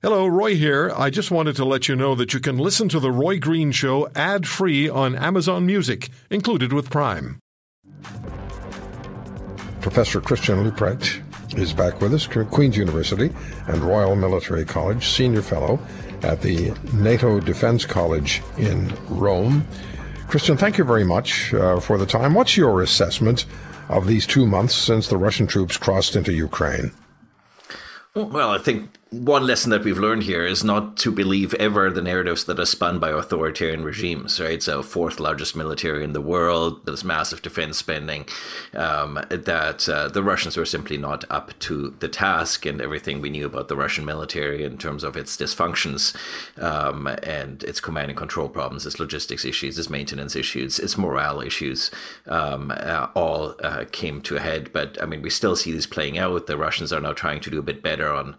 Hello, Roy here. I just wanted to let you know that you can listen to The Roy Green Show ad free on Amazon Music, included with Prime. Professor Christian Leuprecht is back with us, Queen's University and Royal Military College, Senior Fellow at the NATO Defense College in Rome. Christian, thank you very much uh, for the time. What's your assessment of these two months since the Russian troops crossed into Ukraine? Well, I think one lesson that we've learned here is not to believe ever the narratives that are spun by authoritarian regimes, right? So, fourth largest military in the world, there's massive defense spending, um, that uh, the Russians were simply not up to the task, and everything we knew about the Russian military in terms of its dysfunctions um, and its command and control problems, its logistics issues, its maintenance issues, its morale issues, um, uh, all uh, came to a head. But I mean, we still see this playing out. The Russians are now trying to do a bit better on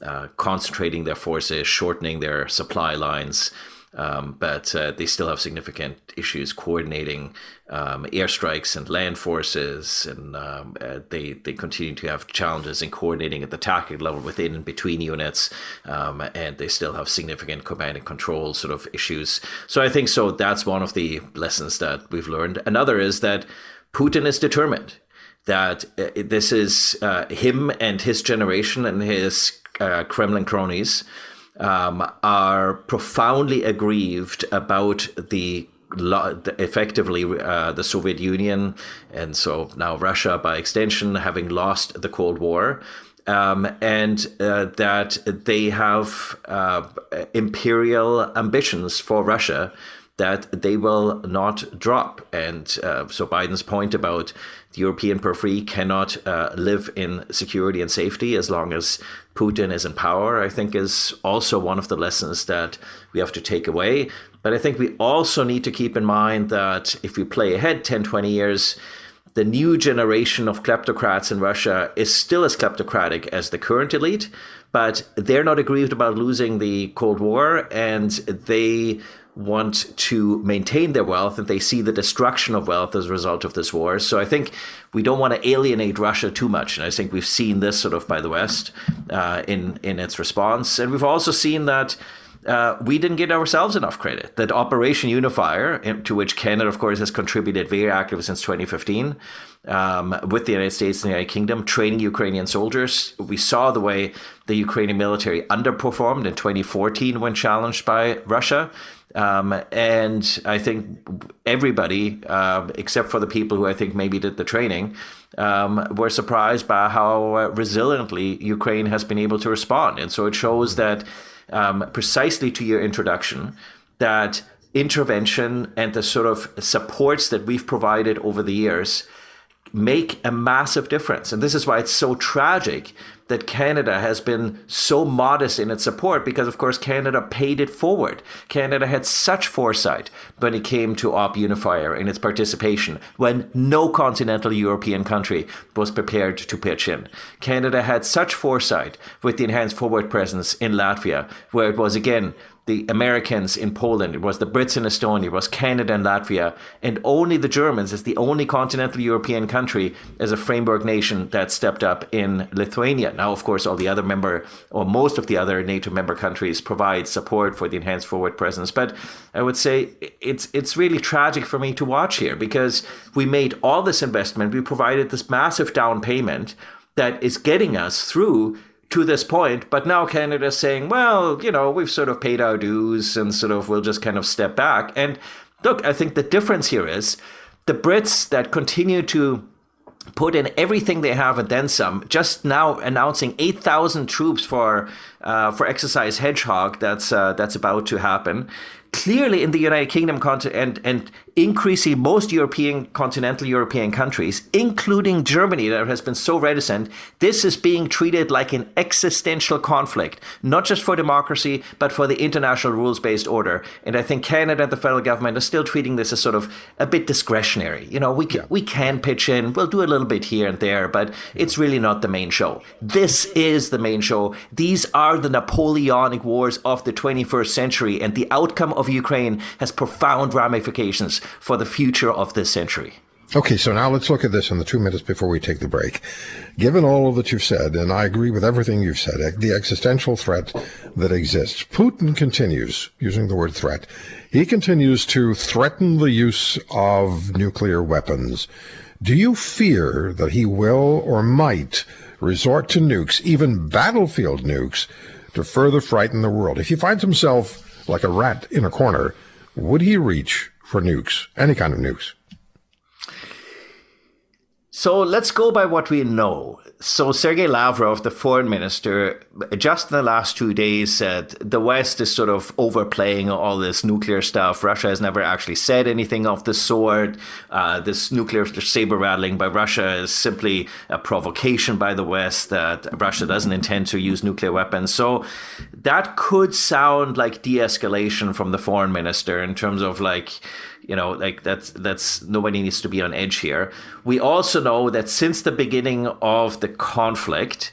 uh, concentrating their forces, shortening their supply lines. Um, but uh, they still have significant issues coordinating um, airstrikes and land forces, and um, uh, they they continue to have challenges in coordinating at the tactical level within and between units, um, and they still have significant command and control sort of issues. So I think so. That's one of the lessons that we've learned. Another is that Putin is determined that uh, this is uh, him and his generation and his uh, Kremlin cronies um, are profoundly aggrieved about the effectively uh, the Soviet Union and so now Russia by extension having lost the Cold War. Um, and uh, that they have uh, imperial ambitions for Russia that they will not drop. And uh, so Biden's point about the European periphery cannot uh, live in security and safety as long as Putin is in power, I think is also one of the lessons that we have to take away. But I think we also need to keep in mind that if we play ahead 10, 20 years, the new generation of kleptocrats in Russia is still as kleptocratic as the current elite, but they're not aggrieved about losing the Cold War and they want to maintain their wealth and they see the destruction of wealth as a result of this war. So I think we don't want to alienate Russia too much. And I think we've seen this sort of by the West uh, in, in its response. And we've also seen that. Uh, we didn't give ourselves enough credit. That Operation Unifier, to which Canada, of course, has contributed very actively since 2015, um, with the United States and the United Kingdom, training Ukrainian soldiers. We saw the way the Ukrainian military underperformed in 2014 when challenged by Russia. Um, and I think everybody, uh, except for the people who I think maybe did the training, um, were surprised by how uh, resiliently Ukraine has been able to respond. And so it shows that um, precisely to your introduction, that intervention and the sort of supports that we've provided over the years make a massive difference. And this is why it's so tragic that Canada has been so modest in its support because, of course, Canada paid it forward. Canada had such foresight when it came to Op Unifier in its participation when no continental European country was prepared to pitch in. Canada had such foresight with the enhanced forward presence in Latvia, where it was again the Americans in Poland, it was the Brits in Estonia, it was Canada and Latvia, and only the Germans as the only continental European country as a framework nation that stepped up in Lithuania. Now, of course, all the other member or most of the other NATO member countries provide support for the enhanced forward presence. But I would say it's it's really tragic for me to watch here because we made all this investment, we provided this massive down payment that is getting us through to this point. But now Canada's saying, well, you know, we've sort of paid our dues and sort of we'll just kind of step back. And look, I think the difference here is the Brits that continue to put in everything they have and then some. Just now announcing 8,000 troops for uh, for exercise Hedgehog. That's uh, that's about to happen clearly in the United Kingdom and, and increasing most European, continental European countries, including Germany that has been so reticent, this is being treated like an existential conflict, not just for democracy, but for the international rules based order. And I think Canada and the federal government are still treating this as sort of a bit discretionary. You know, we can, yeah. we can pitch in, we'll do a little bit here and there, but it's really not the main show. This is the main show. These are the Napoleonic wars of the 21st century, and the outcome of Ukraine has profound ramifications for the future of this century. Okay, so now let's look at this in the two minutes before we take the break. Given all of that you've said, and I agree with everything you've said, eh, the existential threat that exists, Putin continues, using the word threat, he continues to threaten the use of nuclear weapons. Do you fear that he will or might resort to nukes, even battlefield nukes, to further frighten the world? If he finds himself like a rat in a corner, would he reach for nukes, any kind of nukes? So let's go by what we know. So Sergei Lavrov, the foreign minister, just in the last two days said the West is sort of overplaying all this nuclear stuff. Russia has never actually said anything of the sort. Uh, this nuclear saber rattling by Russia is simply a provocation by the West that Russia doesn't intend to use nuclear weapons. So that could sound like de-escalation from the foreign minister in terms of like you know like that's that's nobody needs to be on edge here. We also know that since the beginning of the conflict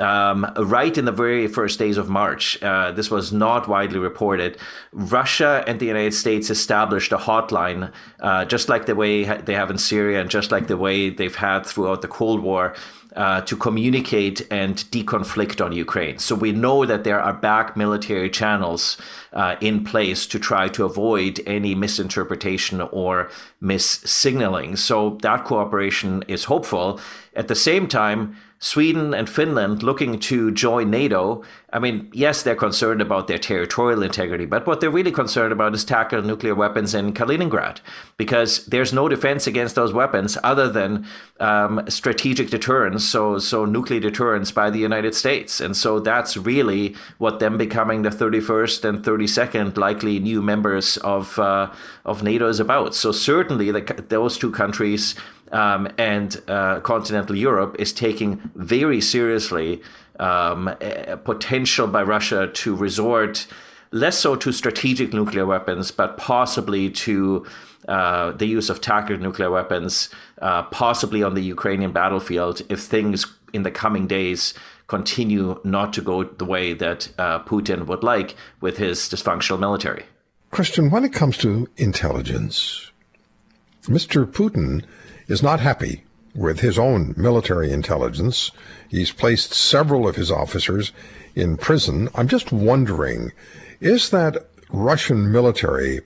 um, right in the very first days of March, uh, this was not widely reported. Russia and the United States established a hotline, uh, just like the way they have in Syria, and just like the way they've had throughout the Cold War, uh, to communicate and deconflict on Ukraine. So we know that there are back military channels uh, in place to try to avoid any misinterpretation or mis-signaling. So that cooperation is hopeful. At the same time, Sweden and Finland looking to join NATO, I mean, yes, they're concerned about their territorial integrity, but what they're really concerned about is tackle nuclear weapons in Kaliningrad, because there's no defense against those weapons other than um, strategic deterrence, so so nuclear deterrence by the United States, and so that's really what them becoming the 31st and 32nd likely new members of uh, of NATO is about. So certainly, the, those two countries um, and uh, continental Europe is taking very seriously um, potential by Russia to resort less so to strategic nuclear weapons, but possibly to uh, the use of tactical nuclear weapons, uh, possibly on the Ukrainian battlefield, if things in the coming days continue not to go the way that uh, Putin would like with his dysfunctional military. Christian, when it comes to intelligence, Mr. Putin is not happy with his own military intelligence. He's placed several of his officers in prison. I'm just wondering, is that Russian military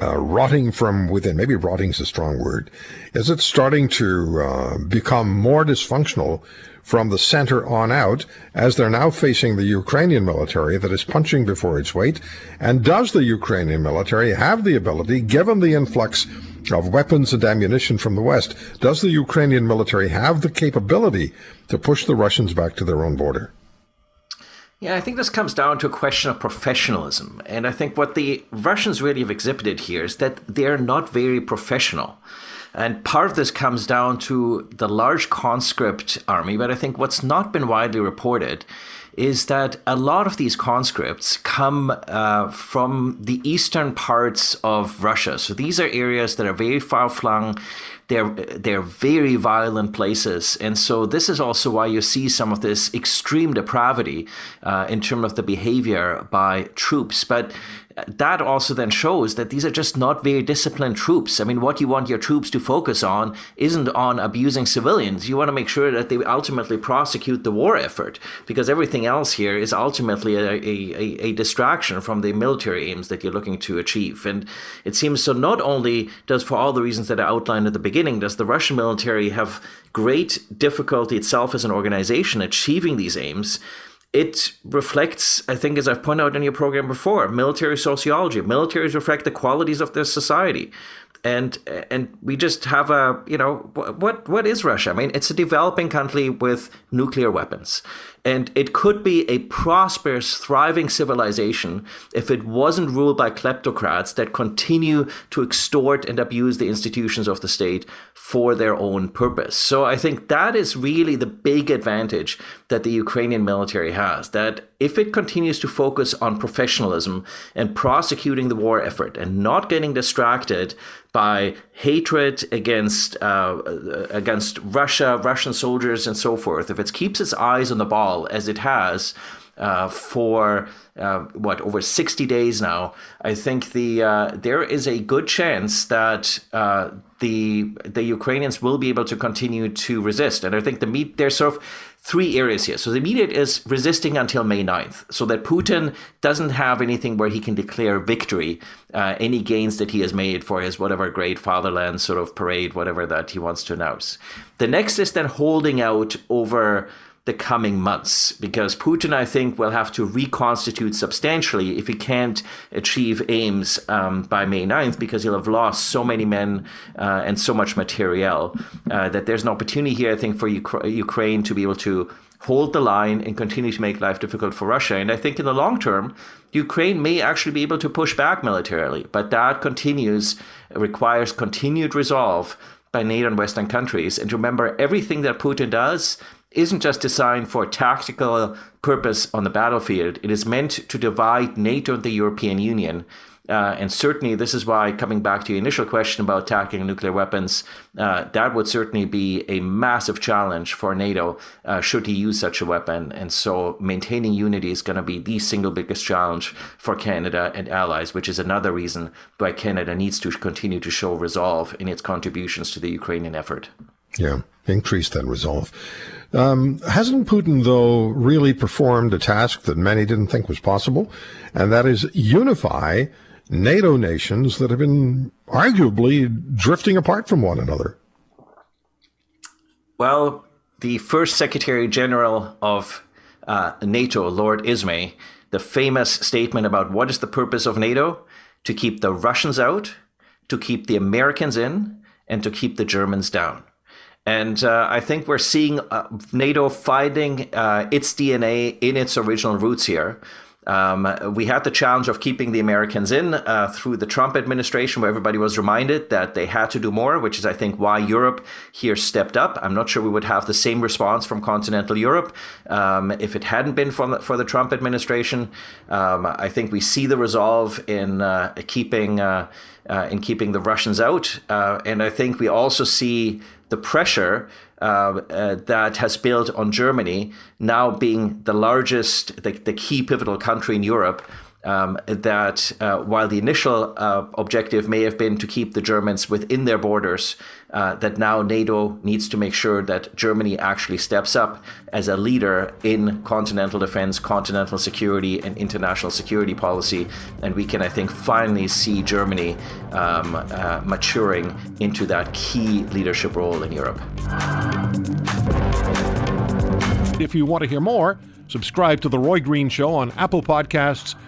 uh, rotting from within? Maybe rotting is a strong word. Is it starting to uh, become more dysfunctional from the center on out as they're now facing the Ukrainian military that is punching before its weight? And does the Ukrainian military have the ability, given the influx of weapons and ammunition from the West, does the Ukrainian military have the capability to push the Russians back to their own border? Yeah, I think this comes down to a question of professionalism. And I think what the Russians really have exhibited here is that they're not very professional. And part of this comes down to the large conscript army. But I think what's not been widely reported is that a lot of these conscripts come uh, from the eastern parts of Russia. So these are areas that are very far flung. They're they're very violent places, and so this is also why you see some of this extreme depravity uh, in terms of the behavior by troops. But that also then shows that these are just not very disciplined troops. I mean, what you want your troops to focus on isn't on abusing civilians. You want to make sure that they ultimately prosecute the war effort because everything else here is ultimately a, a, a distraction from the military aims that you're looking to achieve. And it seems so not only does, for all the reasons that I outlined at the beginning, does the Russian military have great difficulty itself as an organization achieving these aims, it reflects, I think, as I've pointed out in your program before, military sociology. Militaries reflect the qualities of their society. And and we just have a you know what what is Russia? I mean, it's a developing country with nuclear weapons. And it could be a prosperous, thriving civilization if it wasn't ruled by kleptocrats that continue to extort and abuse the institutions of the state for their own purpose. So I think that is really the big advantage that the Ukrainian military has. That if it continues to focus on professionalism and prosecuting the war effort and not getting distracted by hatred against uh, against Russia, Russian soldiers, and so forth, if it keeps its eyes on the ball as it has, uh, for uh, what over 60 days now, I think the uh, there is a good chance that uh, the the Ukrainians will be able to continue to resist. And I think the meet there's sort of three areas here. So the immediate is resisting until May 9th, so that Putin doesn't have anything where he can declare victory, uh, any gains that he has made for his whatever great fatherland sort of parade, whatever that he wants to announce. The next is then holding out over the coming months because Putin, I think, will have to reconstitute substantially if he can't achieve aims um, by May 9th because he'll have lost so many men uh, and so much materiel uh, that there's an opportunity here, I think, for Ukra- Ukraine to be able to hold the line and continue to make life difficult for Russia. And I think in the long term, Ukraine may actually be able to push back militarily, but that continues, requires continued resolve by NATO and Western countries. And remember, everything that Putin does isn't just designed for tactical purpose on the battlefield. It is meant to divide NATO and the European Union. Uh, and certainly, this is why, coming back to your initial question about tactical nuclear weapons, uh, that would certainly be a massive challenge for NATO uh, should he use such a weapon. And so, maintaining unity is going to be the single biggest challenge for Canada and allies, which is another reason why Canada needs to continue to show resolve in its contributions to the Ukrainian effort. Yeah, increase that resolve. Um, hasn't Putin, though, really performed a task that many didn't think was possible? And that is unify NATO nations that have been arguably drifting apart from one another. Well, the first Secretary General of uh, NATO, Lord Ismay, the famous statement about what is the purpose of NATO? To keep the Russians out, to keep the Americans in, and to keep the Germans down. And uh, I think we're seeing uh, NATO finding uh, its DNA in its original roots here. Um, we had the challenge of keeping the Americans in uh, through the Trump administration, where everybody was reminded that they had to do more, which is, I think, why Europe here stepped up. I'm not sure we would have the same response from continental Europe um, if it hadn't been for the, for the Trump administration. Um, I think we see the resolve in uh, keeping uh, in keeping the Russians out, and I think we also see the pressure uh, uh, that has built on Germany now being the largest, the, the key pivotal country in Europe um, that uh, while the initial uh, objective may have been to keep the Germans within their borders, uh, that now NATO needs to make sure that Germany actually steps up as a leader in continental defense, continental security, and international security policy. And we can, I think, finally see Germany um, uh, maturing into that key leadership role in Europe. If you want to hear more, subscribe to The Roy Green Show on Apple Podcasts